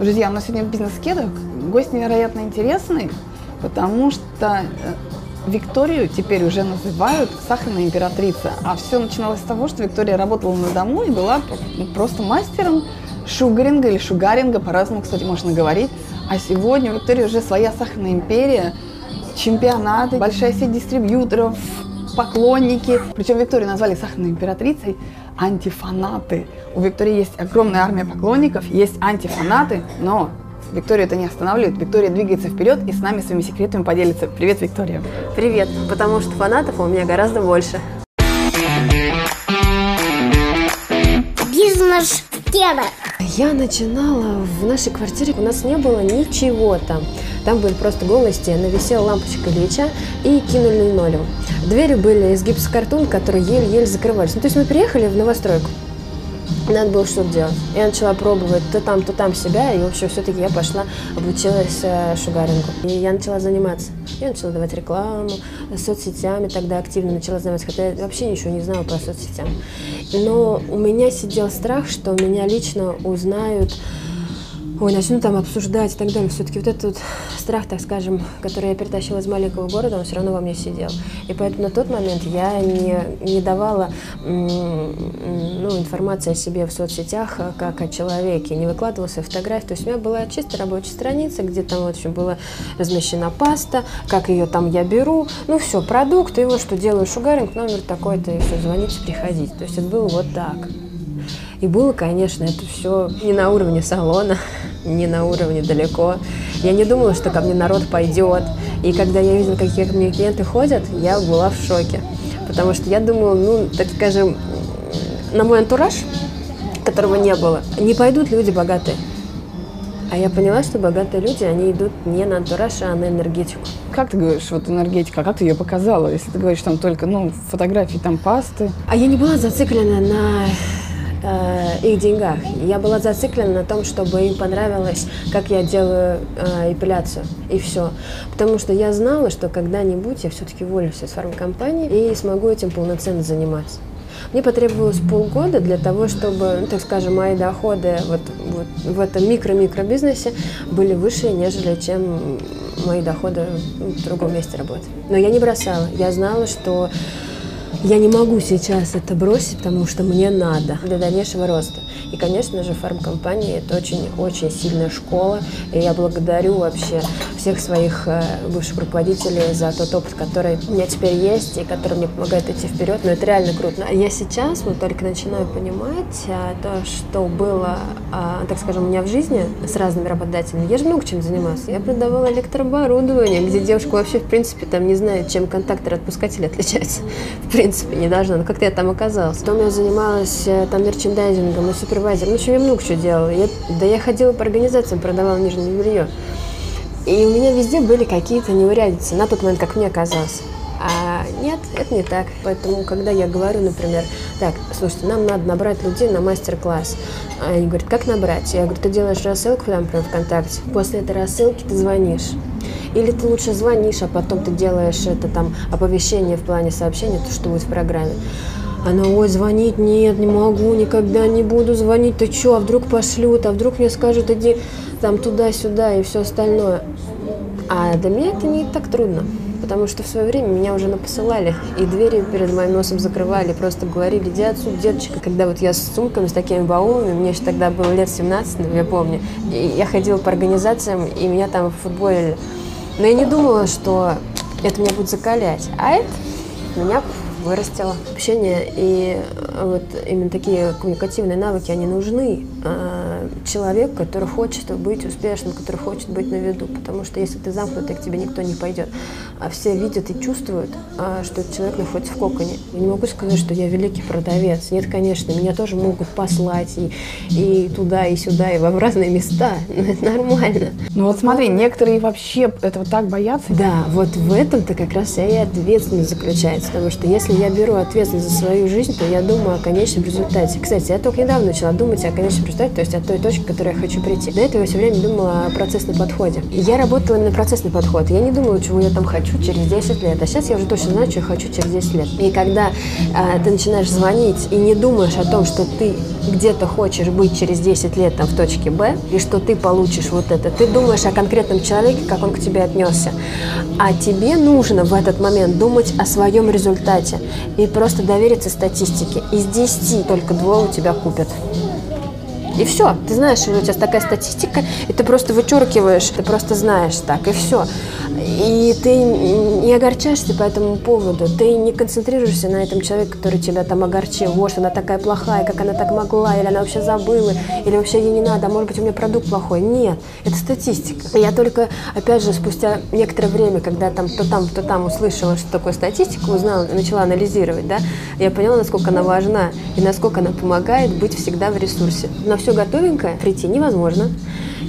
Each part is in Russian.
Друзья, у нас сегодня в бизнес-кедах гость невероятно интересный, потому что э, Викторию теперь уже называют сахарная императрица. А все начиналось с того, что Виктория работала на дому и была просто мастером шугаринга или шугаринга, по-разному, кстати, можно говорить. А сегодня у Виктории уже своя сахарная империя, чемпионаты, большая сеть дистрибьюторов, поклонники. Причем Викторию назвали сахарной императрицей, антифанаты. У Виктории есть огромная армия поклонников, есть антифанаты, но Виктория это не останавливает. Виктория двигается вперед и с нами своими секретами поделится. Привет, Виктория. Привет, потому что фанатов у меня гораздо больше. Бизнес Кеда. Я начинала в нашей квартире, у нас не было ничего там. Там были просто голые стены, висела лампочка Ильича и кинули линолеум. Двери были из гипсокартона, которые еле-еле закрывались. Ну, то есть мы приехали в новостройку, надо было что-то делать. Я начала пробовать то там, то там себя, и, в общем, все-таки я пошла, обучилась э, шугарингу. И я начала заниматься. Я начала давать рекламу, соцсетями тогда активно начала заниматься, хотя я вообще ничего не знала про соцсетям. Но у меня сидел страх, что меня лично узнают ой, начну там обсуждать и так далее. Все-таки вот этот вот страх, так скажем, который я перетащила из маленького города, он все равно во мне сидел. И поэтому на тот момент я не, не давала ну, информации о себе в соцсетях а как о человеке, не выкладывала свои фотографии. То есть у меня была чисто рабочая страница, где там, в общем, была размещена паста, как ее там я беру, ну все, продукт, и вот что делаю шугаринг, номер такой-то, и все, звоните, приходите. То есть это было вот так. И было, конечно, это все не на уровне салона, не на уровне далеко. Я не думала, что ко мне народ пойдет. И когда я видела, какие ко мне клиенты ходят, я была в шоке. Потому что я думала, ну, так скажем, на мой антураж, которого не было, не пойдут люди богатые. А я поняла, что богатые люди, они идут не на антураж, а на энергетику. Как ты говоришь, вот энергетика, а как ты ее показала? Если ты говоришь там только, ну, фотографии, там, пасты. А я не была зациклена на э, их деньгах. Я была зациклена на том, чтобы им понравилось, как я делаю э, эпиляцию, и все. Потому что я знала, что когда-нибудь я все-таки уволюсь из фармкомпании и смогу этим полноценно заниматься. Мне потребовалось полгода для того, чтобы, ну, так скажем, мои доходы вот, вот в этом микро-микро-бизнесе были выше, нежели чем мои доходы в другом месте работы. Но я не бросала. Я знала, что я не могу сейчас это бросить, потому что мне надо для дальнейшего роста. И, конечно же, фармкомпания – это очень-очень сильная школа. И я благодарю вообще всех своих э, бывших руководителей за тот опыт, который у меня теперь есть и который мне помогает идти вперед. Но это реально круто. Я сейчас вот только начинаю понимать а, то, что было, а, так скажем, у меня в жизни с разными работодателями. Я же много чем занималась. Я продавала электрооборудование, где девушка вообще, в принципе, там не знает, чем контактор от пускателя отличается. В принципе, не должна. Как-то я там оказалась. Потом я занималась э, там мерчендайзингом и супервайзером. Ну, общем, я много чего делала. Я, да я ходила по организациям, продавала нижнее белье. И у меня везде были какие-то неурядицы, на тот момент, как мне казалось. А нет, это не так. Поэтому, когда я говорю, например, так, слушайте, нам надо набрать людей на мастер-класс. Они говорят, как набрать? Я говорю, ты делаешь рассылку там прям ВКонтакте. После этой рассылки ты звонишь. Или ты лучше звонишь, а потом ты делаешь это там оповещение в плане сообщения, то, что будет в программе. Она, ой, звонить нет, не могу, никогда не буду звонить. Ты что, а вдруг пошлют, а вдруг мне скажут, иди там туда-сюда и все остальное. А для меня это не так трудно, потому что в свое время меня уже напосылали, и двери перед моим носом закрывали, просто говорили, иди отсюда, деточка. Когда вот я с сумками, с такими баулами, мне еще тогда было лет 17, я помню, и я ходила по организациям, и меня там футболили. Но я не думала, что это меня будет закалять, а это меня вырастила. Общение и э, вот именно такие коммуникативные навыки, они нужны э, человеку, который хочет быть успешным, который хочет быть на виду. Потому что если ты замкнутый, к тебе никто не пойдет. А все видят и чувствуют, э, что этот человек находится в коконе. Я не могу сказать, что я великий продавец. Нет, конечно, меня тоже могут послать и, и туда, и сюда, и в разные места. Но это нормально. Ну вот смотри, некоторые вообще этого так боятся. Да, вот в этом-то как раз и ответственность заключается. Потому что если я беру ответственность за свою жизнь, то я думаю о конечном результате. Кстати, я только недавно начала думать о конечном представить, то есть от той точки, к которой я хочу прийти. До этого я все время думала о процессном подходе. Я работала именно процессный подход. Я не думала, чего я там хочу через 10 лет. А сейчас я уже точно знаю, что я хочу через 10 лет. И когда а, ты начинаешь звонить и не думаешь о том, что ты где-то хочешь быть через 10 лет там в точке Б, и что ты получишь вот это, ты думаешь о конкретном человеке, как он к тебе отнесся. А тебе нужно в этот момент думать о своем результате и просто довериться статистике. Из 10 только двое у тебя купят. И все. Ты знаешь, у тебя такая статистика, и ты просто вычеркиваешь, ты просто знаешь так, и все. И ты не огорчаешься по этому поводу, ты не концентрируешься на этом человеке, который тебя там огорчил. Вот, она такая плохая, как она так могла, или она вообще забыла, или вообще ей не надо, а может быть у меня продукт плохой. Нет, это статистика. Я только, опять же, спустя некоторое время, когда там то там, то там услышала, что такое статистика, узнала, начала анализировать, да, я поняла, насколько она важна и насколько она помогает быть всегда в ресурсе. На все готовенькое прийти невозможно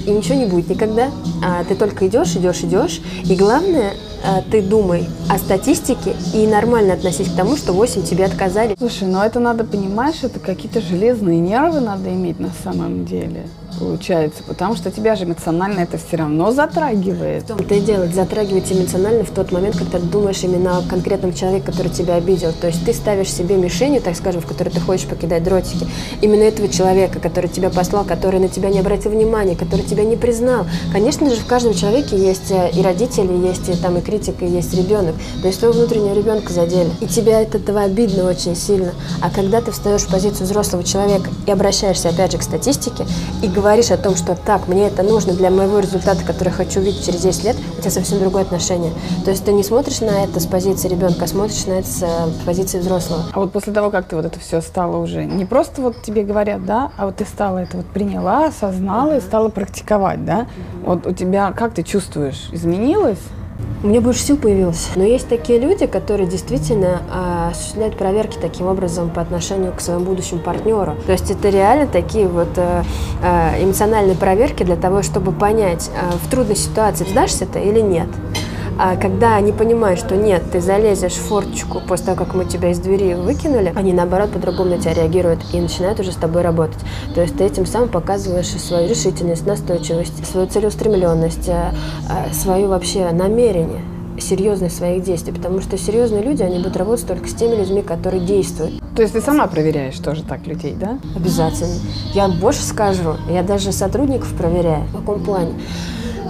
и ничего не будет никогда. А ты только идешь, идешь, идешь. И главное, а, ты думай о статистике и нормально относись к тому, что 8 тебе отказали. Слушай, ну это надо понимать, что это какие-то железные нервы надо иметь на самом деле получается, потому что тебя же эмоционально это все равно затрагивает. В том-то и дело, затрагивает эмоционально в тот момент, когда ты думаешь именно о конкретном человеке, который тебя обидел. То есть ты ставишь себе мишенью, так скажем, в которой ты хочешь покидать дротики, именно этого человека, который тебя послал, который на тебя не обратил внимания, который тебя не признал. Конечно же, в каждом человеке есть э, и родители, есть и, там и критика, и есть ребенок. То есть твоего внутреннего ребенка задели. И тебя от этого обидно очень сильно. А когда ты встаешь в позицию взрослого человека и обращаешься опять же к статистике и говоришь, говоришь о том, что так, мне это нужно для моего результата, который хочу увидеть через 10 лет, у тебя совсем другое отношение. То есть ты не смотришь на это с позиции ребенка, а смотришь на это с э, позиции взрослого. А вот после того, как ты вот это все стало уже, не просто вот тебе говорят, да, а вот ты стала это вот приняла, осознала и стала практиковать, да? Вот у тебя, как ты чувствуешь, изменилось? У меня больше сил появилось. Но есть такие люди, которые действительно а, осуществляют проверки таким образом по отношению к своему будущему партнеру. То есть это реально такие вот а, а, эмоциональные проверки для того, чтобы понять, в трудной ситуации сдашься ты или нет. А когда они понимают, что нет, ты залезешь в форточку после того, как мы тебя из двери выкинули, они наоборот по-другому на тебя реагируют и начинают уже с тобой работать. То есть ты этим самым показываешь свою решительность, настойчивость, свою целеустремленность, э, э, свое вообще намерение серьезность своих действий, потому что серьезные люди, они будут работать только с теми людьми, которые действуют. То есть ты сама проверяешь тоже так людей, да? Обязательно. Я больше скажу, я даже сотрудников проверяю. В каком плане?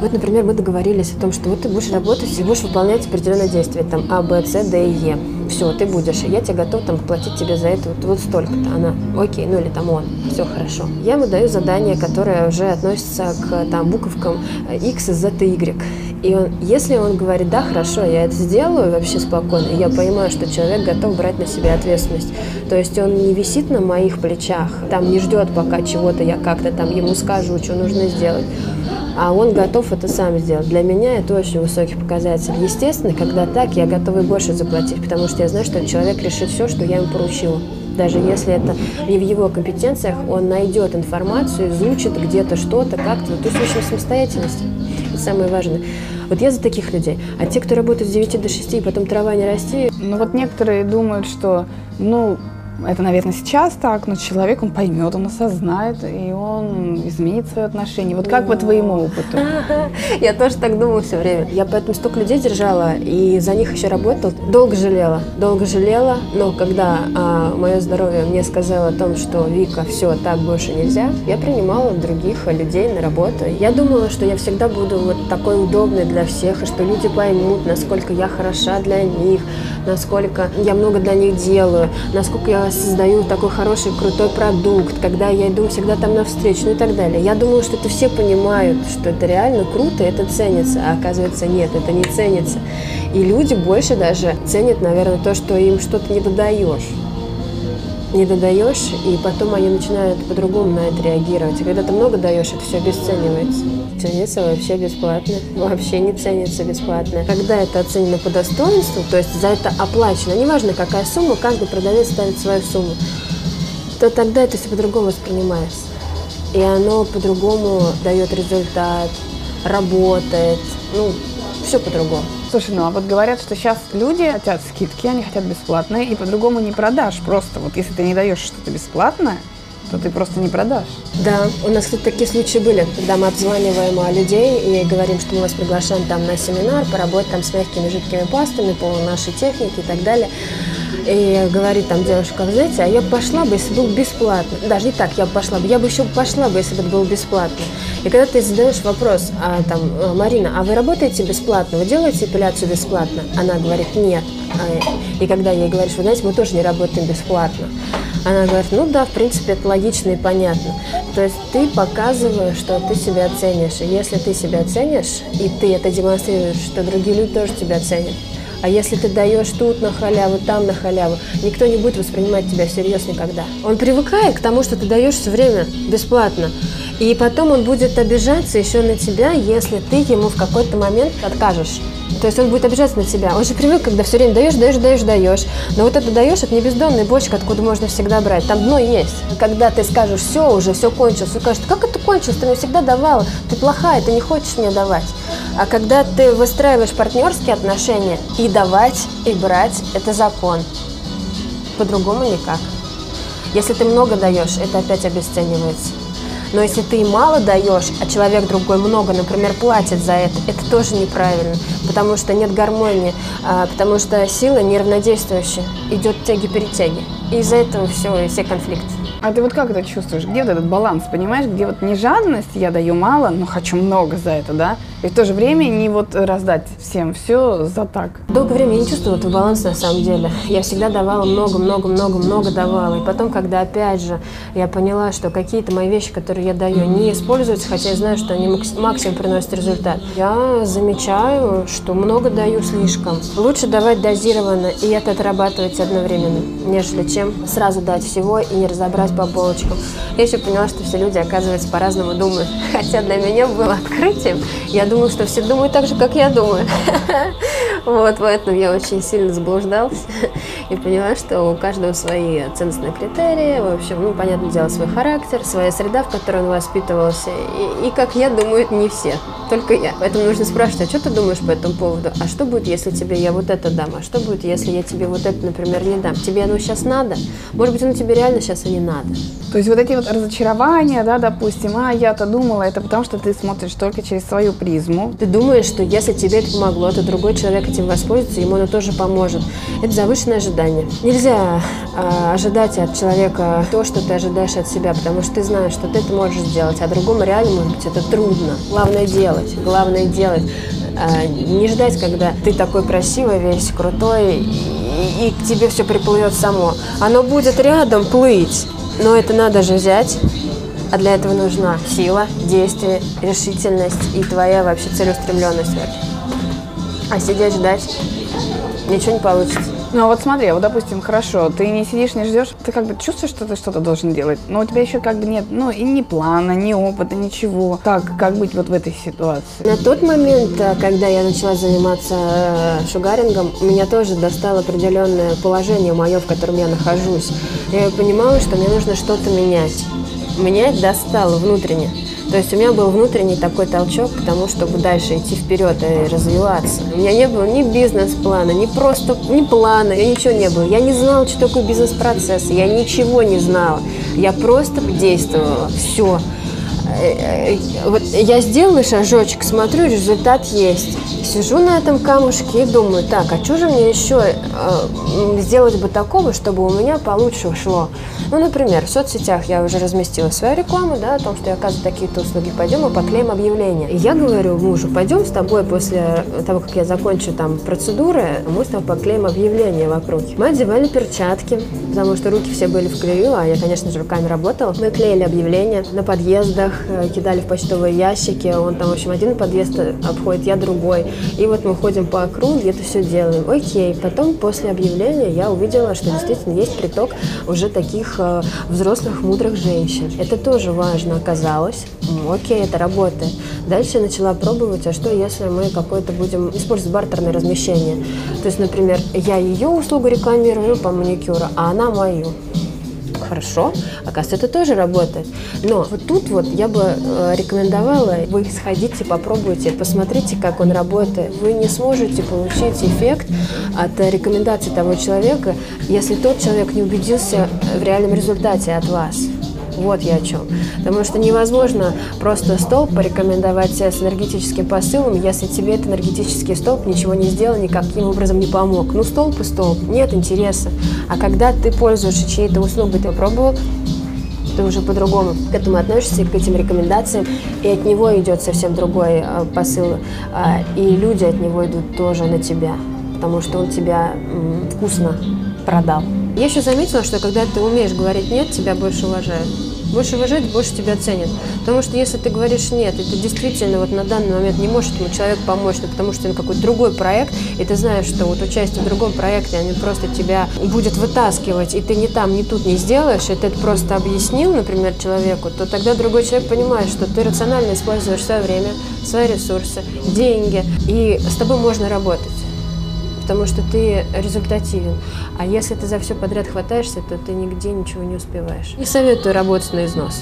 Вот, например, мы договорились о том, что вот ты будешь работать и будешь выполнять определенное действие, там А, Б, С, Д и Е. Все, ты будешь, я тебе готов там платить тебе за это вот, вот столько-то. Она, окей, ну или там он, все хорошо. Я ему даю задание, которое уже относится к там буковкам X, Z и Y. И он, если он говорит, да, хорошо, я это сделаю вообще спокойно, я понимаю, что человек готов брать на себя ответственность. То есть он не висит на моих плечах, там не ждет, пока чего-то я как-то там ему скажу, что нужно сделать а он готов это сам сделать. Для меня это очень высокий показатель. Естественно, когда так, я готова и больше заплатить, потому что я знаю, что человек решит все, что я ему поручила. Даже если это не в его компетенциях, он найдет информацию, изучит где-то что-то, как-то. То есть очень самостоятельность. Это самое важное. Вот я за таких людей. А те, кто работает с 9 до 6 и потом трава не расти... Ну вот некоторые думают, что, ну, это, наверное, сейчас так, но человек, он поймет, он осознает, и он изменит свое отношение. Вот как по твоему опыту? Я тоже так думала все время. Я поэтому столько людей держала, и за них еще работала. Долго жалела, долго жалела, но когда а, мое здоровье мне сказало о том, что Вика, все, так больше нельзя, я принимала других людей на работу. Я думала, что я всегда буду вот такой удобной для всех, и что люди поймут, насколько я хороша для них, насколько я много для них делаю, насколько я создаю такой хороший, крутой продукт, когда я иду всегда там навстречу, ну и так далее. Я думала, что это все понимают, что это реально круто, это ценится, а оказывается нет, это не ценится. И люди больше даже ценят, наверное, то, что им что-то не додаешь не додаешь, и потом они начинают по-другому на это реагировать. И когда ты много даешь, это все обесценивается. Ценится вообще бесплатно. Вообще не ценится бесплатно. Когда это оценено по достоинству, то есть за это оплачено, неважно какая сумма, каждый продавец ставит свою сумму, то тогда это все по-другому воспринимается. И оно по-другому дает результат, работает, ну, все по-другому. Слушай, ну а вот говорят, что сейчас люди хотят скидки, они хотят бесплатные, и по-другому не продашь просто. Вот если ты не даешь что-то бесплатное, то ты просто не продашь. Да, у нас, кстати, такие случаи были, когда мы обзваниваем а, людей и говорим, что мы вас приглашаем там на семинар, поработать там с мягкими жидкими пастами по нашей технике и так далее. И говорит там девушка, вы знаете, а я пошла бы, если был бесплатно. Даже не так, я пошла бы, я бы еще пошла бы, если бы это было бесплатно. И когда ты задаешь вопрос, а, там, «Э, Марина, а вы работаете бесплатно, вы делаете эпиляцию бесплатно? Она говорит, нет. А, и когда ей говоришь, вы знаете, мы тоже не работаем бесплатно. Она говорит, ну да, в принципе, это логично и понятно. То есть ты показываешь, что ты себя ценишь. И если ты себя ценишь, и ты это демонстрируешь, что другие люди тоже тебя ценят. А если ты даешь тут на халяву, там на халяву, никто не будет воспринимать тебя всерьез никогда. Он привыкает к тому, что ты даешь все время бесплатно. И потом он будет обижаться еще на тебя, если ты ему в какой-то момент откажешь. То есть он будет обижаться на тебя. Он же привык, когда все время даешь, даешь, даешь, даешь. Но вот это даешь, это не бездонная бочка, откуда можно всегда брать. Там дно есть. Когда ты скажешь, все уже, все кончилось, он скажет, как это кончилось? Ты мне всегда давала. Ты плохая, ты не хочешь мне давать. А когда ты выстраиваешь партнерские отношения, и давать, и брать – это закон. По-другому никак. Если ты много даешь, это опять обесценивается. Но если ты мало даешь, а человек другой много, например, платит за это, это тоже неправильно, потому что нет гармонии, а, потому что сила неравнодействующая, идет тяги-перетяги. И из-за этого все, и все конфликты. А ты вот как это чувствуешь? Где вот этот баланс, понимаешь? Где вот не жадность, я даю мало, но хочу много за это, да? И в то же время не вот раздать всем все за так. Долгое время я не чувствовала этого баланса на самом деле. Я всегда давала много-много-много-много давала. И потом, когда опять же я поняла, что какие-то мои вещи, которые я даю, не используются, хотя я знаю, что они максимум приносят результат, я замечаю, что много даю слишком. Лучше давать дозированно и это отрабатывать одновременно, нежели чем сразу дать всего и не разобрать по полочкам. Я еще поняла, что все люди, оказывается, по-разному думают. Хотя для меня было открытием. Я думаю, что все думают так же, как я думаю. Вот, поэтому я очень сильно заблуждалась и поняла, что у каждого свои ценностные критерии, в общем, ну, понятное дело, свой характер, своя среда, в которой он воспитывался. И, и как я думаю, не все, только я. Поэтому нужно спрашивать, а что ты думаешь по этому поводу? А что будет, если тебе я вот это дам? А что будет, если я тебе вот это, например, не дам? Тебе оно сейчас надо? Может быть, оно тебе реально сейчас и не надо. То есть вот эти вот разочарования, да, допустим, а я-то думала, это потому что ты смотришь только через свою призму. Ты думаешь, что если тебе это помогло, то другой человек этим воспользуется, ему оно тоже поможет. Это завышенное ожидание. Нельзя э, ожидать от человека то, что ты ожидаешь от себя, потому что ты знаешь, что ты это можешь сделать, а другому реально, может быть, это трудно. Главное делать, главное делать. Э, не ждать, когда ты такой красивый, весь крутой, и, и к тебе все приплывет само. Оно будет рядом плыть. Но это надо же взять, а для этого нужна сила, действие, решительность и твоя вообще целеустремленность. А сидеть ждать ничего не получится. Ну а вот смотри, вот допустим, хорошо, ты не сидишь, не ждешь, ты как бы чувствуешь, что ты что-то должен делать, но у тебя еще как бы нет, ну и ни плана, ни опыта, ничего. Как, как быть вот в этой ситуации? На тот момент, э, когда я начала заниматься э, шугарингом, меня тоже достало определенное положение мое, в котором я нахожусь. Я понимала, что мне нужно что-то менять. Менять достало внутренне. То есть у меня был внутренний такой толчок к тому, чтобы дальше идти вперед и развиваться. У меня не было ни бизнес-плана, ни просто, ни плана, я ничего не было. Я не знала, что такое бизнес-процесс, я ничего не знала. Я просто действовала, все. Э, э, вот я сделала шажочек, смотрю, результат есть. Сижу на этом камушке и думаю, так, а что же мне еще э, сделать бы такого, чтобы у меня получше шло? Ну, например, в соцсетях я уже разместила свою рекламу, да, о том, что я оказываю такие-то услуги. Пойдем и поклеим объявление. И я говорю мужу, пойдем с тобой после того, как я закончу там процедуры, мы с тобой поклеим объявление вокруг. Мы одевали перчатки, потому что руки все были в клею, а я, конечно же, руками работала. Мы клеили объявления на подъездах, э, кидали в почтовые ящики. Он там, в общем, один подъезд обходит, я другой. И вот мы ходим по округе, это все делаем. Окей. Потом после объявления я увидела, что действительно есть приток уже таких э, взрослых, мудрых женщин. Это тоже важно оказалось. Окей, это работает. Дальше я начала пробовать, а что если мы какое-то будем использовать бартерное размещение. То есть, например, я ее услугу рекламирую по маникюру, а она мою хорошо, оказывается, это тоже работает. Но вот тут вот я бы э, рекомендовала, вы сходите, попробуйте, посмотрите, как он работает. Вы не сможете получить эффект от рекомендаций того человека, если тот человек не убедился в реальном результате от вас. Вот я о чем. Потому что невозможно просто столб порекомендовать с энергетическим посылом, если тебе этот энергетический столб ничего не сделал, никаким образом не помог. Ну, столб и столб, нет интереса. А когда ты пользуешься чьей-то услугой, ты пробовал, ты уже по-другому к этому относишься, к этим рекомендациям, и от него идет совсем другой э, посыл, э, и люди от него идут тоже на тебя, потому что он тебя вкусно продал. Я еще заметила, что когда ты умеешь говорить «нет», тебя больше уважают больше уважать, больше тебя ценят. Потому что если ты говоришь нет, и ты действительно вот на данный момент не можешь этому человеку помочь, ну, потому что он какой-то другой проект, и ты знаешь, что вот участие в другом проекте, они просто тебя будет вытаскивать, и ты не там, не тут не сделаешь, и ты это просто объяснил, например, человеку, то тогда другой человек понимает, что ты рационально используешь свое время, свои ресурсы, деньги, и с тобой можно работать потому что ты результативен. А если ты за все подряд хватаешься, то ты нигде ничего не успеваешь. Не советую работать на износ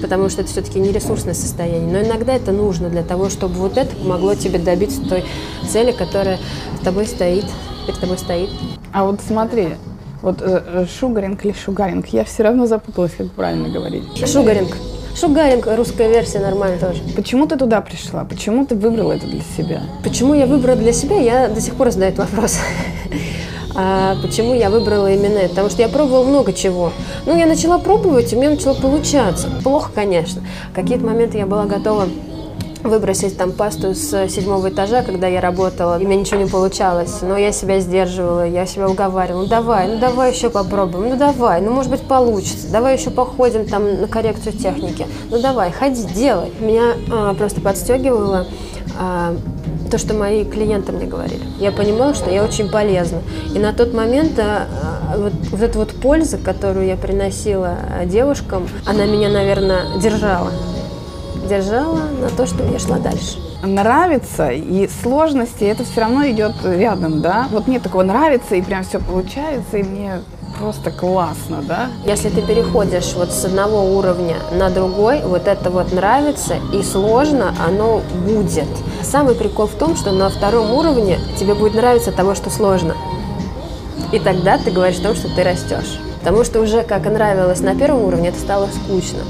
потому что это все-таки не ресурсное состояние. Но иногда это нужно для того, чтобы вот это помогло тебе добиться той цели, которая с тобой стоит, перед тобой стоит. А вот смотри, вот э, э шугаринг или шугаринг, я все равно запуталась, как правильно говорить. Шугаринг. Шугаринг, русская версия, нормально тоже. Почему ты туда пришла? Почему ты выбрала это для себя? Почему я выбрала для себя, я до сих пор задаю этот вопрос. А почему я выбрала именно это? Потому что я пробовала много чего. Ну, я начала пробовать, и у меня начало получаться. Плохо, конечно. В какие-то моменты я была готова выбросить там пасту с седьмого этажа, когда я работала, и у меня ничего не получалось. Но я себя сдерживала, я себя уговаривала. Ну давай, ну давай еще попробуем, ну давай, ну может быть получится. Давай еще походим там на коррекцию техники. Ну давай, ходи, делай. Меня а, просто подстегивало а, то, что мои клиенты мне говорили. Я понимала, что я очень полезна. И на тот момент а, вот, вот эта вот польза, которую я приносила а, девушкам, она меня, наверное, держала держала на то, что я шла дальше. Нравится и сложности, это все равно идет рядом, да? Вот мне такого нравится, и прям все получается, и мне просто классно, да? Если ты переходишь вот с одного уровня на другой, вот это вот нравится и сложно, оно будет. Самый прикол в том, что на втором уровне тебе будет нравиться того, что сложно. И тогда ты говоришь о том, что ты растешь. Потому что уже как нравилось на первом уровне, это стало скучно.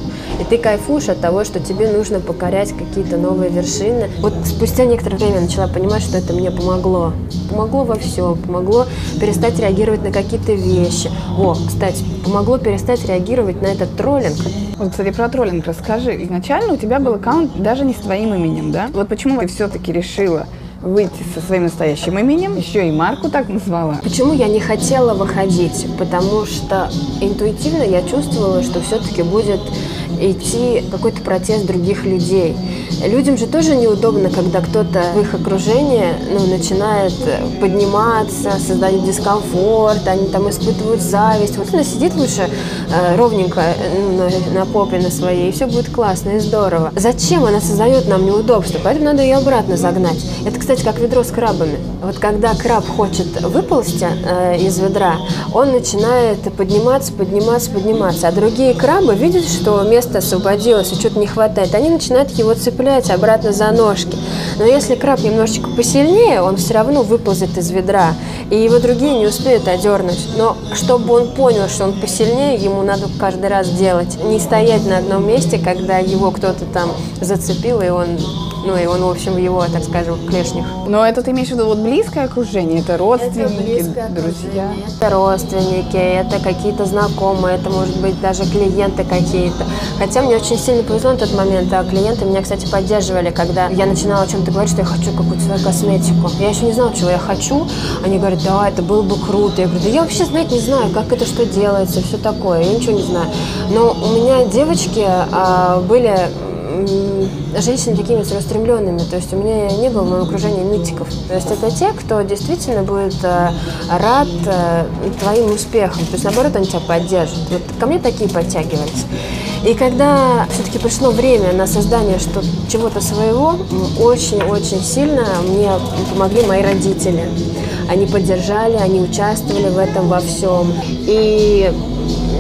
И ты кайфуешь от того, что тебе нужно покорять какие-то новые вершины. Вот спустя некоторое время я начала понимать, что это мне помогло. Помогло во всем. Помогло перестать реагировать на какие-то вещи. О, кстати, помогло перестать реагировать на этот троллинг. Вот, кстати, про троллинг расскажи. Изначально у тебя был аккаунт даже не с твоим именем, да? Вот почему ты все-таки решила выйти со своим настоящим именем, еще и марку так назвала. Почему я не хотела выходить? Потому что интуитивно я чувствовала, что все-таки будет идти какой-то протест других людей. Людям же тоже неудобно, когда кто-то в их окружении ну, начинает подниматься, создает дискомфорт, они там испытывают зависть. Вот она сидит лучше э, ровненько ну, на, на попе на своей, и все будет классно и здорово. Зачем она создает нам неудобства? Поэтому надо ее обратно загнать. Это, кстати, как ведро с крабами. Вот когда краб хочет выползти э, из ведра, он начинает подниматься, подниматься, подниматься. А другие крабы видят, что место освободилось и что-то не хватает. Они начинают его цеплять обратно за ножки. Но если краб немножечко посильнее, он все равно выползет из ведра. И его другие не успеют одернуть. Но чтобы он понял, что он посильнее, ему надо каждый раз делать. Не стоять на одном месте, когда его кто-то там зацепил, и он ну и он, в общем, в его, так скажем, клешнях. Но это ты имеешь в виду вот близкое окружение, это родственники, это друзья? Это родственники, это какие-то знакомые, это может быть даже клиенты какие-то. Хотя мне очень сильно повезло на тот момент, а клиенты меня, кстати, поддерживали, когда я начинала о чем-то говорить, что я хочу какую-то свою косметику. Я еще не знала, чего я хочу. Они говорят, да, это было бы круто. Я говорю, да я вообще знать не знаю, как это что делается, все такое, я ничего не знаю. Но у меня девочки а, были женщины такими целеустремленными. То есть у меня не было в моем окружении нытиков. То есть это те, кто действительно будет э, рад э, твоим успехам. То есть наоборот, они тебя поддержат. Вот ко мне такие подтягивались. И когда все-таки пришло время на создание что чего-то своего, очень-очень сильно мне помогли мои родители. Они поддержали, они участвовали в этом во всем. И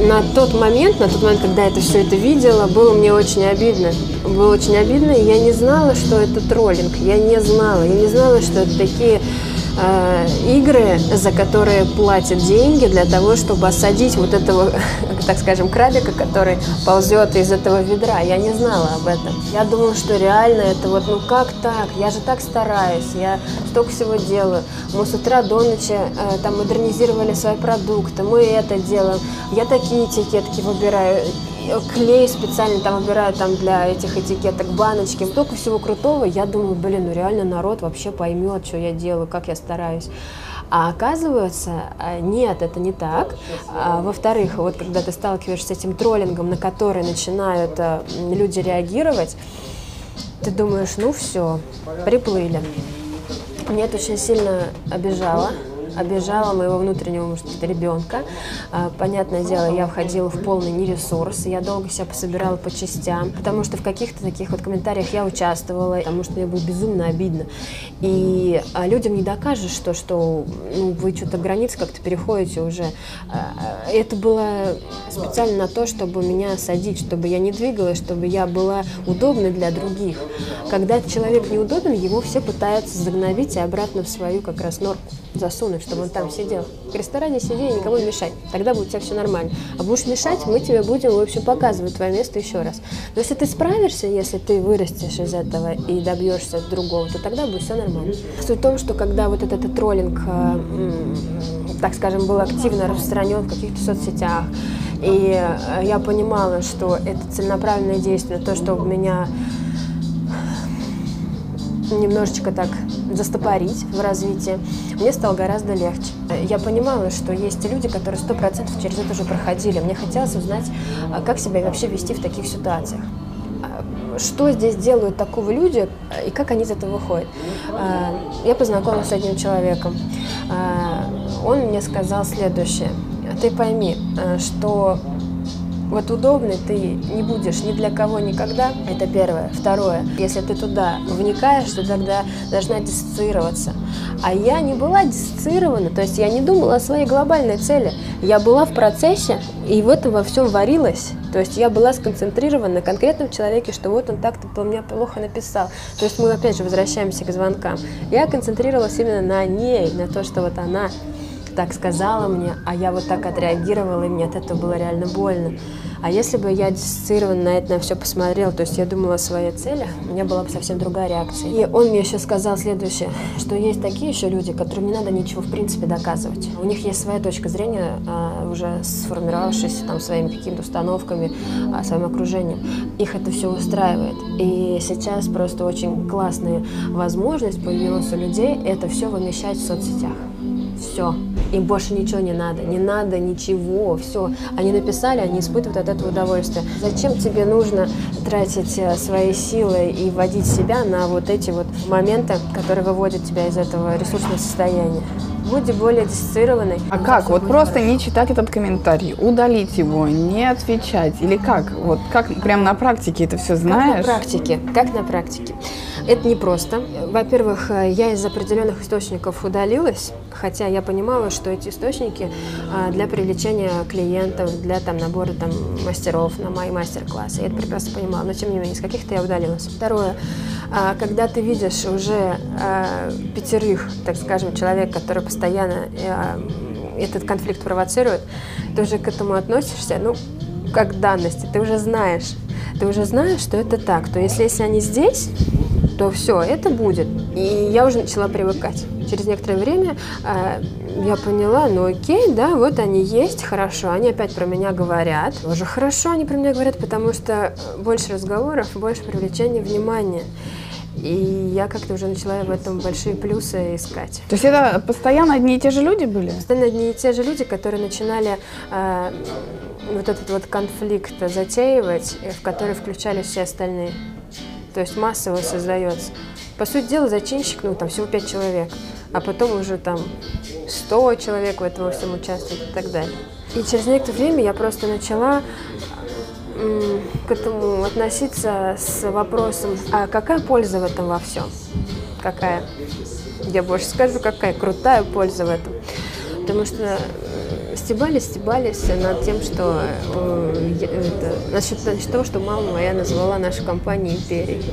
на тот момент, на тот момент, когда я это все это видела, было мне очень обидно. Было очень обидно, и я не знала, что это троллинг. Я не знала. Я не знала, что это такие игры, за которые платят деньги для того, чтобы осадить вот этого, так скажем, крабика, который ползет из этого ведра. Я не знала об этом. Я думала, что реально это вот, ну как так? Я же так стараюсь, я столько всего делаю. Мы с утра до ночи э, там модернизировали свои продукты, мы это делаем. Я такие этикетки выбираю клей специально там выбираю там для этих этикеток, баночки. Столько всего крутого. Я думаю, блин, ну реально народ вообще поймет, что я делаю, как я стараюсь. А оказывается, э, нет, это не так. А, во-вторых, вот когда ты сталкиваешься с этим троллингом, на который начинают э, люди реагировать, ты думаешь, ну все, приплыли. Мне это очень сильно обижало обижала моего внутреннего, может ребенка. А, понятное дело, я входила в полный нересурс, я долго себя пособирала по частям, потому что в каких-то таких вот комментариях я участвовала, потому что мне было безумно обидно. И а, людям не докажешь, что, что ну, вы что-то границы как-то переходите уже. А, это было специально на то, чтобы меня садить, чтобы я не двигалась, чтобы я была удобной для других. Когда человек неудобен, его все пытаются загновить и обратно в свою как раз норку засунуть, чтобы он там сидел. В ресторане сиди и никому не мешай. Тогда будет у тебя все нормально. А будешь мешать, мы тебе будем, в общем, показывать твое место еще раз. Но если ты справишься, если ты вырастешь из этого и добьешься другого, то тогда будет все нормально. Суть в том, что когда вот этот, этот троллинг, э, так скажем, был активно распространен в каких-то соцсетях, и э, я понимала, что это целенаправленное действие, то, что меня немножечко так застопорить в развитии, мне стало гораздо легче. Я понимала, что есть люди, которые сто процентов через это уже проходили. Мне хотелось узнать, а, как себя вообще вести в таких ситуациях. А, что здесь делают такого люди и как они из этого выходят. А, я познакомилась с одним человеком. Он мне сказал следующее. Ты пойми, что вот удобный ты не будешь ни для кого никогда. Это первое. Второе. Если ты туда вникаешь, то тогда должна диссоциироваться. А я не была диссоциирована, то есть я не думала о своей глобальной цели. Я была в процессе и в этом во всем варилась. То есть я была сконцентрирована на конкретном человеке, что вот он так-то по мне плохо написал. То есть мы опять же возвращаемся к звонкам. Я концентрировалась именно на ней, на то, что вот она так сказала мне, а я вот так отреагировала, и мне от этого было реально больно. А если бы я диссоциированно на это на все посмотрела, то есть я думала о своей цели, у меня была бы совсем другая реакция. И он мне еще сказал следующее, что есть такие еще люди, которым не надо ничего в принципе доказывать. У них есть своя точка зрения, а, уже сформировавшись там своими какими-то установками, а, своим окружением. Их это все устраивает. И сейчас просто очень классная возможность появилась у людей это все вымещать в соцсетях. Все. Им больше ничего не надо, не надо ничего, все. Они написали, они испытывают от этого удовольствие. Зачем тебе нужно тратить э, свои силы и вводить себя на вот эти вот моменты, которые выводят тебя из этого ресурсного состояния? Будь более диссоциированной. А как? Вот просто не читать этот комментарий, удалить его, не отвечать? Или как? Вот как прям на практике это все знаешь? Как на практике? Как на практике? Это непросто. Во-первых, э, я из определенных источников удалилась, хотя я понимала, что эти источники а, для привлечения клиентов, для там, набора там, мастеров на мои мастер-классы. Я это прекрасно понимала, но тем не менее, из каких-то я удалилась. Второе, а, когда ты видишь уже а, пятерых, так скажем, человек, который постоянно этот конфликт провоцирует, ты уже к этому относишься, ну, как данности, ты уже знаешь, ты уже знаешь, что это так, то если, если они здесь, то все, это будет. И я уже начала привыкать. Через некоторое время э, я поняла, ну окей, да, вот они есть, хорошо, они опять про меня говорят. Уже хорошо они про меня говорят, потому что больше разговоров, больше привлечения внимания. И я как-то уже начала в этом большие плюсы искать. То есть это постоянно одни и те же люди были? Постоянно одни и те же люди, которые начинали э, вот этот вот конфликт затеивать, в который включались все остальные то есть массово создается. По сути дела, зачинщик, ну, там всего пять человек, а потом уже там 100 человек в этом всем участвуют и так далее. И через некоторое время я просто начала к этому относиться с вопросом, а какая польза в этом во всем? Какая? Я больше скажу, какая крутая польза в этом. Потому что стебались, стебались над тем, что э, это, насчет, насчет того, что мама моя назвала нашу компанию империей.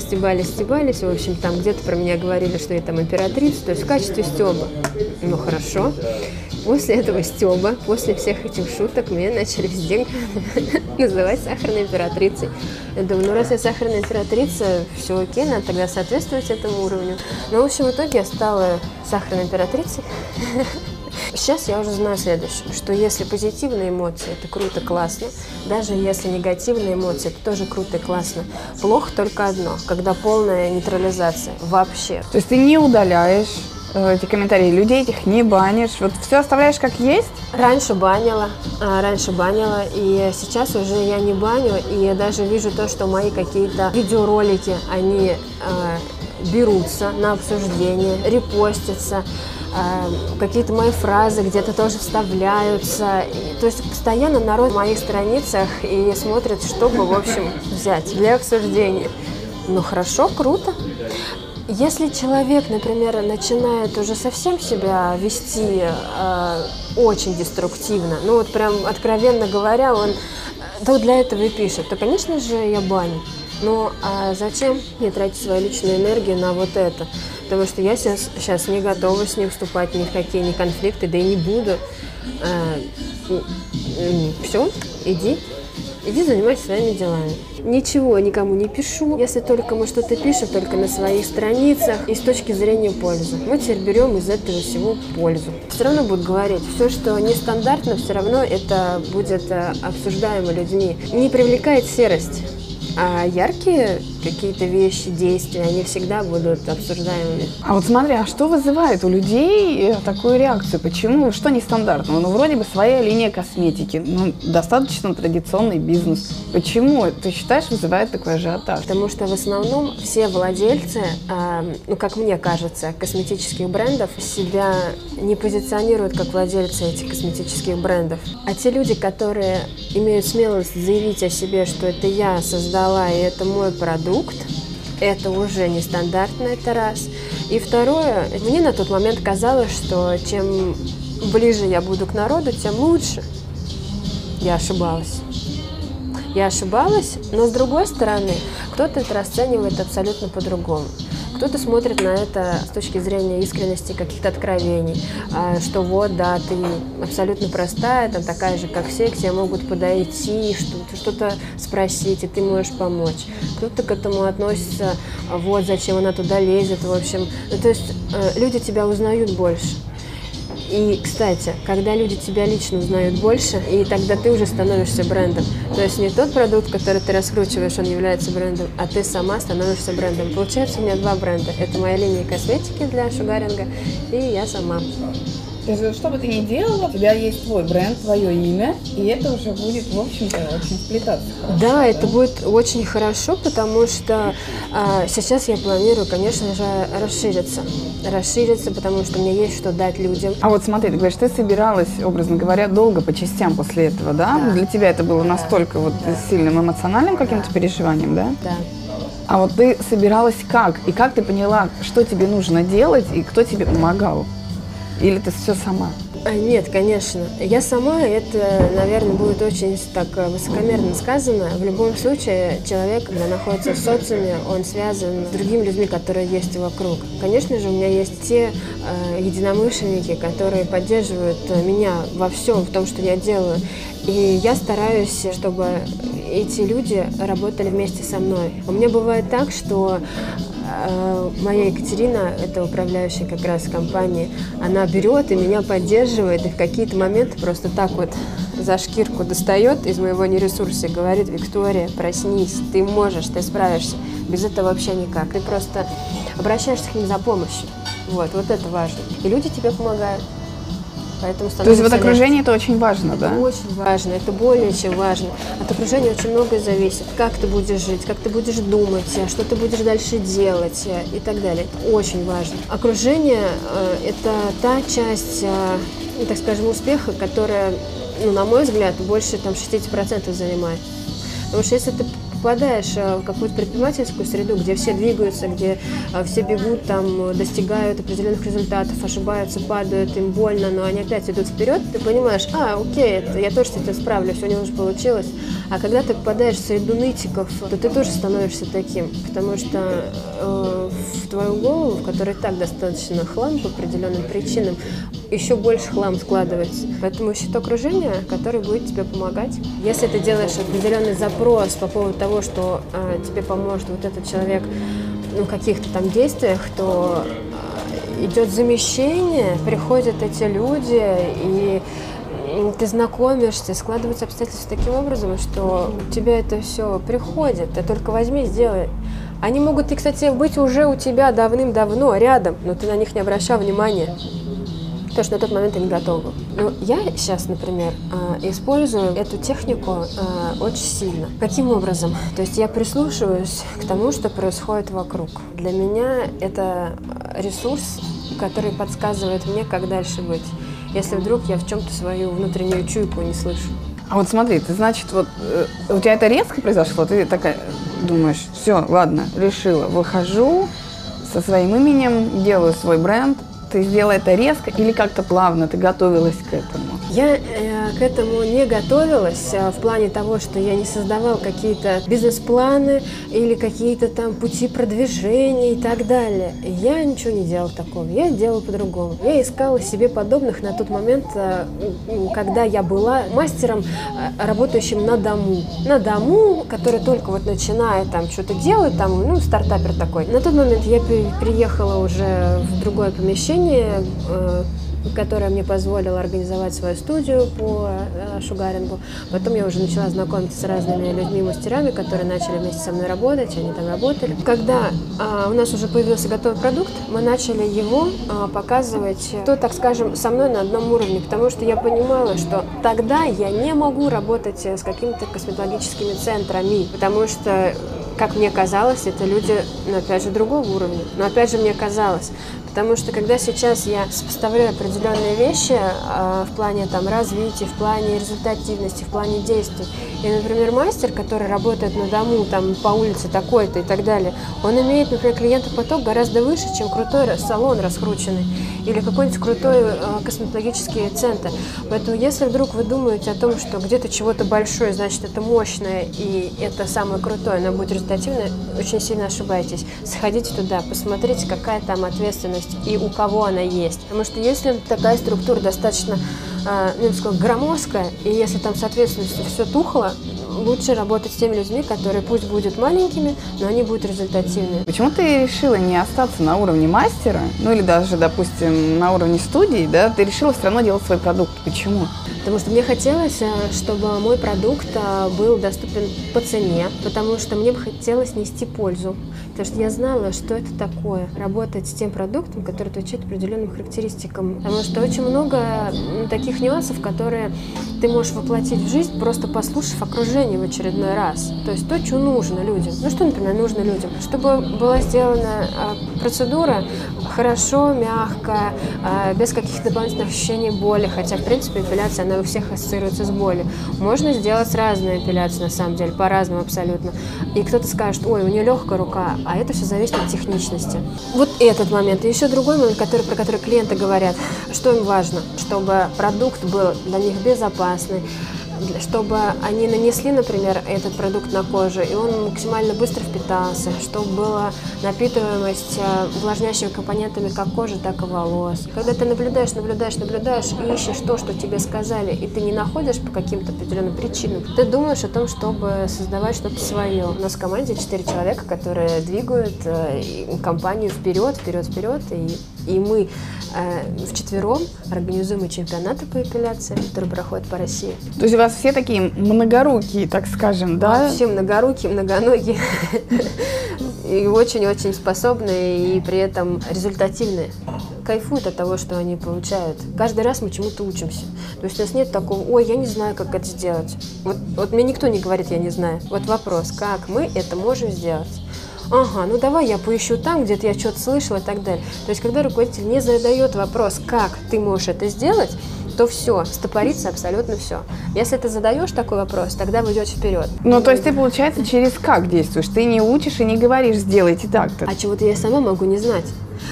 Стебались, стебались, в общем, там где-то про меня говорили, что я там императрица, то есть в качестве стеба. Ну, хорошо. После этого стеба, после всех этих шуток, меня начали везде называть сахарной императрицей. Я думаю, ну раз я сахарная императрица, все окей, надо тогда соответствовать этому уровню. Но, в общем, в итоге я стала сахарной императрицей. Сейчас я уже знаю следующее, что если позитивные эмоции, это круто, классно. Даже если негативные эмоции, это тоже круто и классно. Плохо только одно, когда полная нейтрализация вообще. То есть ты не удаляешь э, эти комментарии, людей этих не банишь, вот все оставляешь как есть? Раньше банила, а, раньше банила, и сейчас уже я не баню, и я даже вижу то, что мои какие-то видеоролики, они а, берутся на обсуждение, репостятся, какие-то мои фразы где-то тоже вставляются. То есть постоянно народ на моих страницах и смотрит, чтобы, в общем, взять для обсуждения. Ну хорошо, круто. Если человек, например, начинает уже совсем себя вести э, очень деструктивно, ну вот прям откровенно говоря, он то для этого и пишет, то, конечно же, я баню. Ну, а зачем мне тратить свою личную энергию на вот это? Потому что я сейчас, сейчас не готова с ним вступать ни в какие ни конфликты, да и не буду. А, все, иди, иди занимайся своими делами. Ничего никому не пишу, если только мы что-то пишем, только на своих страницах и с точки зрения пользы. Мы теперь берем из этого всего пользу. Все равно будут говорить, все, что нестандартно, все равно это будет э, обсуждаемо людьми. Не привлекает серость. А яркие какие-то вещи, действия, они всегда будут обсуждаемыми. А вот смотри, а что вызывает у людей э, такую реакцию? Почему? Что нестандартного? Ну, вроде бы своя линия косметики, ну, достаточно традиционный бизнес. Почему, ты считаешь, вызывает такой ажиотаж? Потому что в основном все владельцы, э, ну, как мне кажется, косметических брендов себя не позиционируют как владельцы этих косметических брендов. А те люди, которые имеют смелость заявить о себе, что это я создала и это мой продукт, продукт. Это уже нестандартно, это раз. И второе, мне на тот момент казалось, что чем ближе я буду к народу, тем лучше. Я ошибалась. Я ошибалась, но с другой стороны, кто-то это расценивает абсолютно по-другому. Кто-то смотрит на это с точки зрения искренности, каких-то откровений, а, что вот, да, ты абсолютно простая, там такая же, как все, к тебе могут подойти, что-то спросить, и ты можешь помочь. Кто-то к этому относится, вот, зачем она туда лезет, в общем. Ну, то есть э, люди тебя узнают больше. И, кстати, когда люди тебя лично узнают больше, и тогда ты уже становишься брендом. То есть не тот продукт, который ты раскручиваешь, он является брендом, а ты сама становишься брендом. Получается, у меня два бренда. Это моя линия косметики для шугаринга, и я сама. То есть, что бы ты ни делала, у тебя есть твой бренд, твое имя, и это уже будет, в общем-то, очень сплетаться. Хорошо, да, да, это будет очень хорошо, потому что а, сейчас я планирую, конечно же, расшириться. Расшириться, потому что мне есть что дать людям. А вот смотри, ты говоришь, ты собиралась, образно говоря, долго по частям после этого, да? да. Для тебя это было настолько вот да. сильным эмоциональным каким-то да. переживанием, да? Да. А вот ты собиралась как? И как ты поняла, что тебе нужно делать, и кто тебе помогал? Или ты все сама? А, нет, конечно. Я сама, это, наверное, будет очень так э, высокомерно сказано. В любом случае, человек, когда находится в социуме, он связан с другими людьми, которые есть вокруг. Конечно же, у меня есть те э, единомышленники, которые поддерживают меня во всем, в том, что я делаю. И я стараюсь, чтобы эти люди работали вместе со мной. У меня бывает так, что Э, моя Екатерина, это управляющая как раз компании, она берет и меня поддерживает, и в какие-то моменты просто так вот за шкирку достает из моего нересурса и говорит, Виктория, проснись, ты можешь, ты справишься. Без этого вообще никак. Ты просто обращаешься к ним за помощью. Вот, вот это важно. И люди тебе помогают. Поэтому То есть вот окружение это очень важно, это да? Очень важно, это более чем важно. От окружения очень многое зависит. Как ты будешь жить, как ты будешь думать, что ты будешь дальше делать и так далее. Это очень важно. Окружение э, – это та часть, э, так скажем, успеха, которая, ну, на мой взгляд, больше там 60% занимает. Потому что если ты попадаешь э, в какую-то предпринимательскую среду, где все двигаются, где э, все бегут, там, достигают определенных результатов, ошибаются, падают, им больно, но они опять идут вперед, ты понимаешь, а, окей, это, я тоже с этим справлюсь, у него уже получилось. А когда ты попадаешь в среду нытиков, то ты тоже становишься таким, потому что э, в твою голову, в которой так достаточно хлам по определенным причинам, еще больше хлам складывается. Поэтому ищи то окружение, которое будет тебе помогать. Если ты делаешь определенный запрос по поводу того, что э, тебе поможет вот этот человек ну, в каких-то там действиях, то э, идет замещение, приходят эти люди, и ты знакомишься, складываются обстоятельства таким образом, что у тебя это все приходит. Ты только возьми, сделай. Они могут, и, кстати, быть уже у тебя давным-давно рядом, но ты на них не обращал внимания потому что на тот момент я не готова. Но я сейчас, например, а, использую эту технику а, очень сильно. Каким образом? То есть я прислушиваюсь к тому, что происходит вокруг. Для меня это ресурс, который подсказывает мне, как дальше быть, если вдруг я в чем-то свою внутреннюю чуйку не слышу. А вот смотри, ты, значит, вот э, у тебя это резко произошло, ты такая думаешь, все, ладно, решила, выхожу со своим именем, делаю свой бренд, ты сделала это резко или как-то плавно, ты готовилась к этому? Я э, к этому не готовилась э, в плане того, что я не создавала какие-то бизнес-планы или какие-то там пути продвижения и так далее. Я ничего не делала такого, я делала по-другому. Я искала себе подобных на тот момент, э, когда я была мастером, э, работающим на дому. На дому, который только вот начинает там что-то делать, там, ну, стартапер такой. На тот момент я приехала уже в другое помещение, э, которая мне позволила организовать свою студию по э, шугарингу. Потом я уже начала знакомиться с разными людьми, мастерами, которые начали вместе со мной работать, они там работали. Когда а, у нас уже появился готовый продукт, мы начали его а, показывать, то, так скажем, со мной на одном уровне, потому что я понимала, что тогда я не могу работать с какими-то косметологическими центрами, потому что как мне казалось, это люди, ну, опять же, другого уровня. Но опять же, мне казалось, Потому что когда сейчас я сопоставляю определенные вещи э, в плане там, развития, в плане результативности, в плане действий, и, например, мастер, который работает на дому, там, по улице такой-то и так далее, он имеет, например, клиентов поток гораздо выше, чем крутой салон раскрученный или какой-нибудь крутой э, косметологический центр. Поэтому если вдруг вы думаете о том, что где-то чего-то большое, значит, это мощное и это самое крутое, оно будет результативное, очень сильно ошибаетесь. Сходите туда, посмотрите, какая там ответственность есть и у кого она есть. Потому что если такая структура достаточно, э, ну, я бы сказала, громоздкая, и если там, соответственно, все тухло, лучше работать с теми людьми, которые пусть будут маленькими, но они будут результативными. Почему ты решила не остаться на уровне мастера, ну или даже, допустим, на уровне студии, да, ты решила все равно делать свой продукт. Почему? Потому что мне хотелось, э, чтобы мой продукт э, был доступен по цене, потому что мне бы хотелось нести пользу. Потому что я знала, что это такое, работать с тем продуктом, который отвечает определенным характеристикам. Потому что очень много таких нюансов, которые ты можешь воплотить в жизнь, просто послушав окружение в очередной раз. То есть то, что нужно людям. Ну что, например, нужно людям? Чтобы была сделана а, процедура хорошо, мягко, а, без каких-то дополнительных ощущений боли, хотя, в принципе, эпиляция, она у всех ассоциируется с болью. Можно сделать разные эпиляции, на самом деле, по-разному абсолютно. И кто-то скажет, ой, у нее легкая рука, а это все зависит от техничности. Вот этот момент. И еще другой момент, который, про который клиенты говорят, что им важно, чтобы продукт был для них безопасный, чтобы они нанесли, например, этот продукт на кожу, и он максимально быстро впитался, чтобы была напитываемость э, увлажняющими компонентами как кожи, так и волос. Когда ты наблюдаешь, наблюдаешь, наблюдаешь и ищешь то, что тебе сказали, и ты не находишь по каким-то определенным причинам, ты думаешь о том, чтобы создавать что-то свое. У нас в команде четыре человека, которые двигают э, компанию вперед, вперед, вперед, и, и мы э, вчетвером организуем чемпионаты по эпиляции, которые проходят по России. То есть у вас все такие многорукие, так скажем, да? Все многорукие, многоногие и очень-очень способные и при этом результативные кайфуют от того, что они получают. Каждый раз мы чему-то учимся. То есть у нас нет такого, ой, я не знаю, как это сделать. Вот, вот мне никто не говорит, я не знаю. Вот вопрос, как мы это можем сделать? Ага, ну давай я поищу там, где-то я что-то слышала и так далее. То есть, когда руководитель не задает вопрос, как ты можешь это сделать, то все, стопорится абсолютно все. Если ты задаешь такой вопрос, тогда вы идете вперед. Ну, то есть ты, получается, через как действуешь? Ты не учишь и не говоришь, сделайте так-то. А чего-то я сама могу не знать.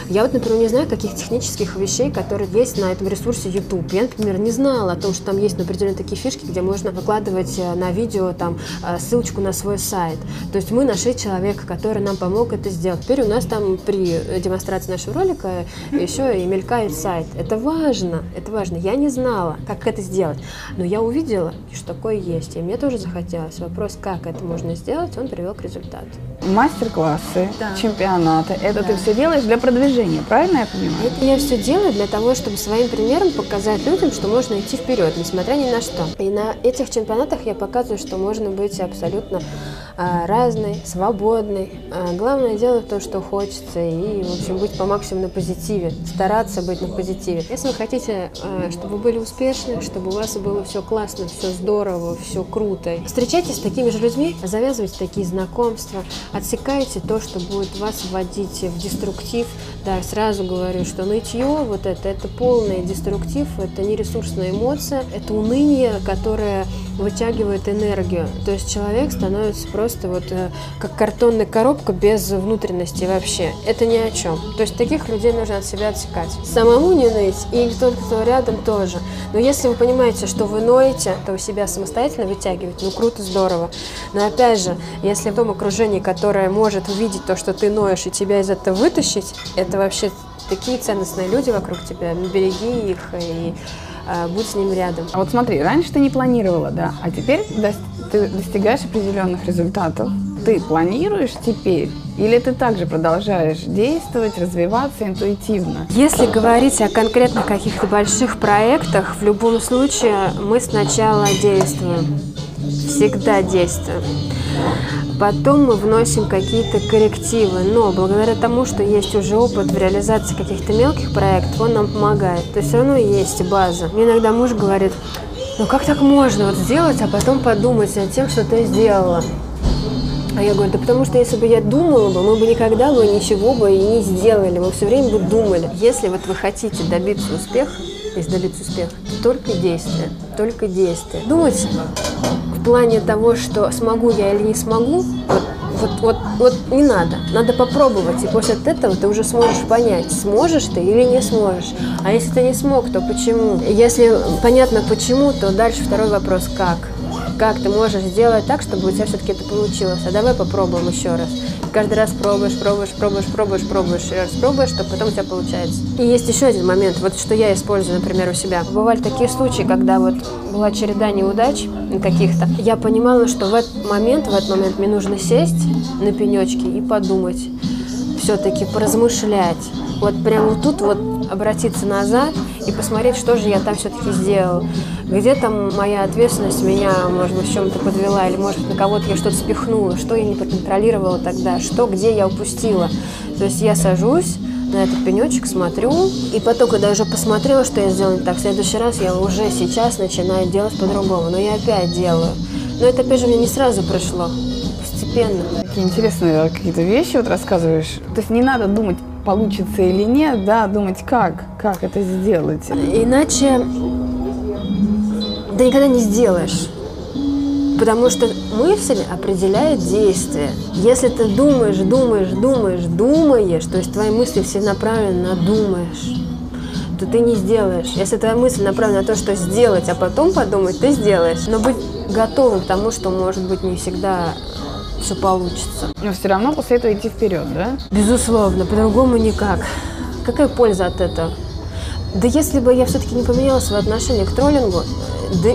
Я вот, например, не знаю каких технических вещей, которые есть на этом ресурсе YouTube. Я, например, не знала о том, что там есть, например, такие фишки, где можно выкладывать э, на видео там э, ссылочку на свой сайт. То есть мы нашли человека, который нам помог это сделать. Теперь у нас там при демонстрации нашего ролика еще и мелькает сайт. Это важно, это важно. Я не знала, как это сделать, но я увидела, что такое есть, и мне тоже захотелось. Вопрос, как это можно сделать, он привел к результату. Мастер-классы, Да. чемпионаты, это Да. ты все делаешь для продвижения, правильно я понимаю? Это я все делаю для того, чтобы своим примером показать людям, что можно идти вперед, несмотря ни на что. И на этих чемпионатах я показываю, что можно быть абсолютно а, разной, свободной. А, главное делать то, что хочется, и, в общем, быть по максимуму на позитиве, стараться быть на позитиве. Если вы хотите, а, чтобы вы были успешны, чтобы у вас было все классно, все здорово, все круто, встречайтесь с такими же людьми, завязывайте такие знакомства, отсекайте то, что будет вас вводить в деструктив. Да, сразу говорю, что нытье, вот это, это полный деструктив, это не ресурсная эмоция, это уныние, которое вытягивает энергию. То есть человек становится просто вот э, как картонная коробка без внутренности вообще. Это ни о чем. То есть таких людей нужно от себя отсекать. Самому не ныть, и тот, кто рядом тоже. Но если вы понимаете, что вы ноете, то вы себя самостоятельно вытягиваете. Ну, круто, здорово. Но опять же, если в том окружении, которое может увидеть то, что ты ноешь, и тебя из этого вытащить, это вообще такие ценностные люди вокруг тебя. Береги их и а, будь с ними рядом. А вот смотри, раньше ты не планировала, да, а теперь ты достигаешь определенных результатов. Ты планируешь теперь или ты также продолжаешь действовать, развиваться интуитивно? Если говорить о конкретно каких-то больших проектах, в любом случае мы сначала действуем. Всегда действуем. Потом мы вносим какие-то коррективы, но благодаря тому, что есть уже опыт в реализации каких-то мелких проектов, он нам помогает. То есть все равно есть база. Мне иногда муж говорит, ну как так можно вот сделать, а потом подумать над тем, что ты сделала. А я говорю, да потому что если бы я думала бы, мы бы никогда бы ничего бы и не сделали, мы все время бы думали. Если вот вы хотите добиться успеха, если добиться успеха, то только действие, только действие. Думать в плане того, что смогу я или не смогу, вот, вот, вот, вот не надо. Надо попробовать, и после этого ты уже сможешь понять, сможешь ты или не сможешь. А если ты не смог, то почему? Если понятно почему, то дальше второй вопрос как. Как ты можешь сделать так, чтобы у тебя все-таки это получилось? А давай попробуем еще раз. Каждый раз пробуешь, пробуешь, пробуешь, пробуешь, пробуешь, и раз пробуешь, чтобы потом у тебя получается. И есть еще один момент, вот что я использую, например, у себя. Бывали такие случаи, когда вот была череда неудач каких-то. Я понимала, что в этот момент, в этот момент мне нужно сесть на пенечке и подумать. Все-таки поразмышлять. Вот прямо тут вот обратиться назад и посмотреть, что же я там все-таки сделал. Где там моя ответственность меня, может быть, в чем-то подвела, или, может быть, на кого-то я что-то спихнула, что я не проконтролировала тогда, что, где я упустила. То есть я сажусь, на этот пенечек, смотрю, и потом, когда уже посмотрела, что я сделала так, в следующий раз я уже сейчас начинаю делать по-другому, но я опять делаю. Но это, опять же, мне не сразу пришло, постепенно. Такие интересные какие-то вещи вот рассказываешь. То есть не надо думать, получится или нет, да, думать, как, как это сделать. Иначе да никогда не сделаешь. Потому что мысль определяет действие. Если ты думаешь, думаешь, думаешь, думаешь, то есть твои мысли все направлены на думаешь, то ты не сделаешь. Если твоя мысль направлена на то, что сделать, а потом подумать, ты сделаешь. Но быть готовым к тому, что, может быть, не всегда все получится. Но все равно после этого идти вперед, да? Безусловно, по-другому никак. Какая польза от этого? Да если бы я все-таки не поменяла свое отношение к троллингу, да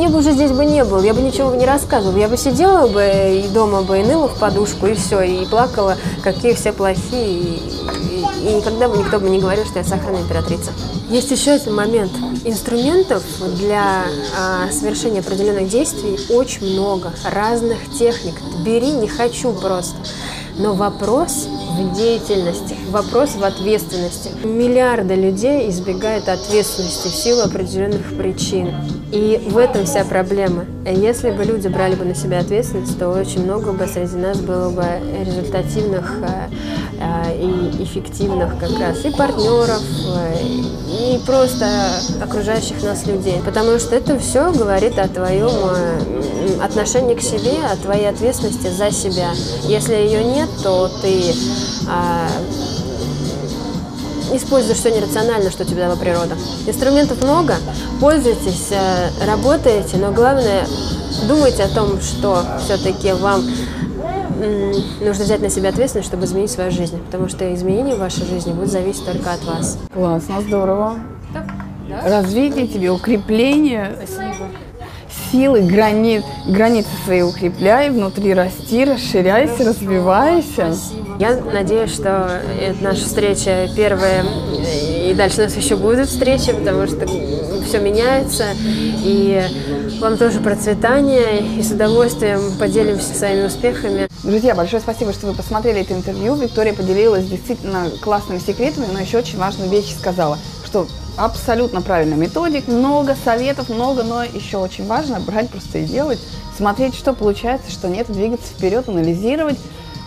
я бы уже здесь бы не был, я бы ничего бы не рассказывала. Я бы сидела бы и дома бы и ныла в подушку, и все, и плакала, какие все плохие, и, и- и никогда бы никто бы не говорил, что я сахарная императрица. Есть еще один момент. Инструментов для а, совершения определенных действий очень много, разных техник. Бери, не хочу просто. Но вопрос в деятельности, вопрос в ответственности. Миллиарды людей избегают ответственности в силу определенных причин. И в этом вся проблема. Если бы люди брали бы на себя ответственность, то очень много бы среди нас было бы результативных э, э, и эффективных как раз и партнеров, э, и просто окружающих нас людей. Потому что это все говорит о твоем отношении к себе, о твоей ответственности за себя. Если ее нет, то ты используешь все нерационально, что тебе дала природа. Инструментов много, пользуйтесь, э, работаете, но главное думайте о том, что все-таки вам нужно взять на себя ответственность, чтобы изменить свою жизнь, потому что изменение в вашей жизни будет зависеть только от вас. Классно, здорово. Да? Развитие тебе, укрепление. Спасибо. Силы, грани... границы свои укрепляй, внутри расти, расширяйся, развивайся. Спасибо. Я надеюсь, что это наша встреча первая, и дальше у нас еще будут встречи, потому что все меняется, и вам тоже процветания, и с удовольствием поделимся своими успехами. Друзья, большое спасибо, что вы посмотрели это интервью. Виктория поделилась действительно классными секретами, но еще очень важную вещь сказала, что абсолютно правильный методик, много советов, много, но еще очень важно брать просто и делать, смотреть, что получается, что нет, двигаться вперед, анализировать,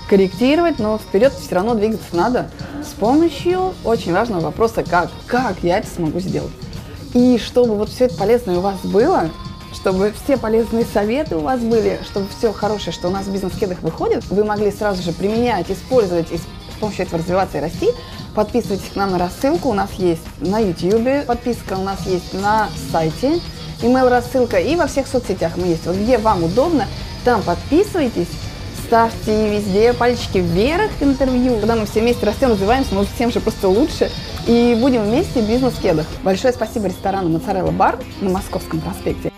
корректировать, но вперед все равно двигаться надо с помощью очень важного вопроса «как?». Как я это смогу сделать? И чтобы вот все это полезное у вас было, чтобы все полезные советы у вас были, чтобы все хорошее, что у нас в бизнес-кедах выходит, вы могли сразу же применять, использовать и с помощью этого развиваться и расти. Подписывайтесь к нам на рассылку, у нас есть на YouTube подписка, у нас есть на сайте email рассылка и во всех соцсетях мы есть. Вот где вам удобно, там подписывайтесь, ставьте везде пальчики вверх интервью. Когда мы все вместе растем, развиваемся, мы всем же просто лучше. И будем вместе в бизнес-кедах. Большое спасибо ресторану Моцарелла Бар на Московском проспекте.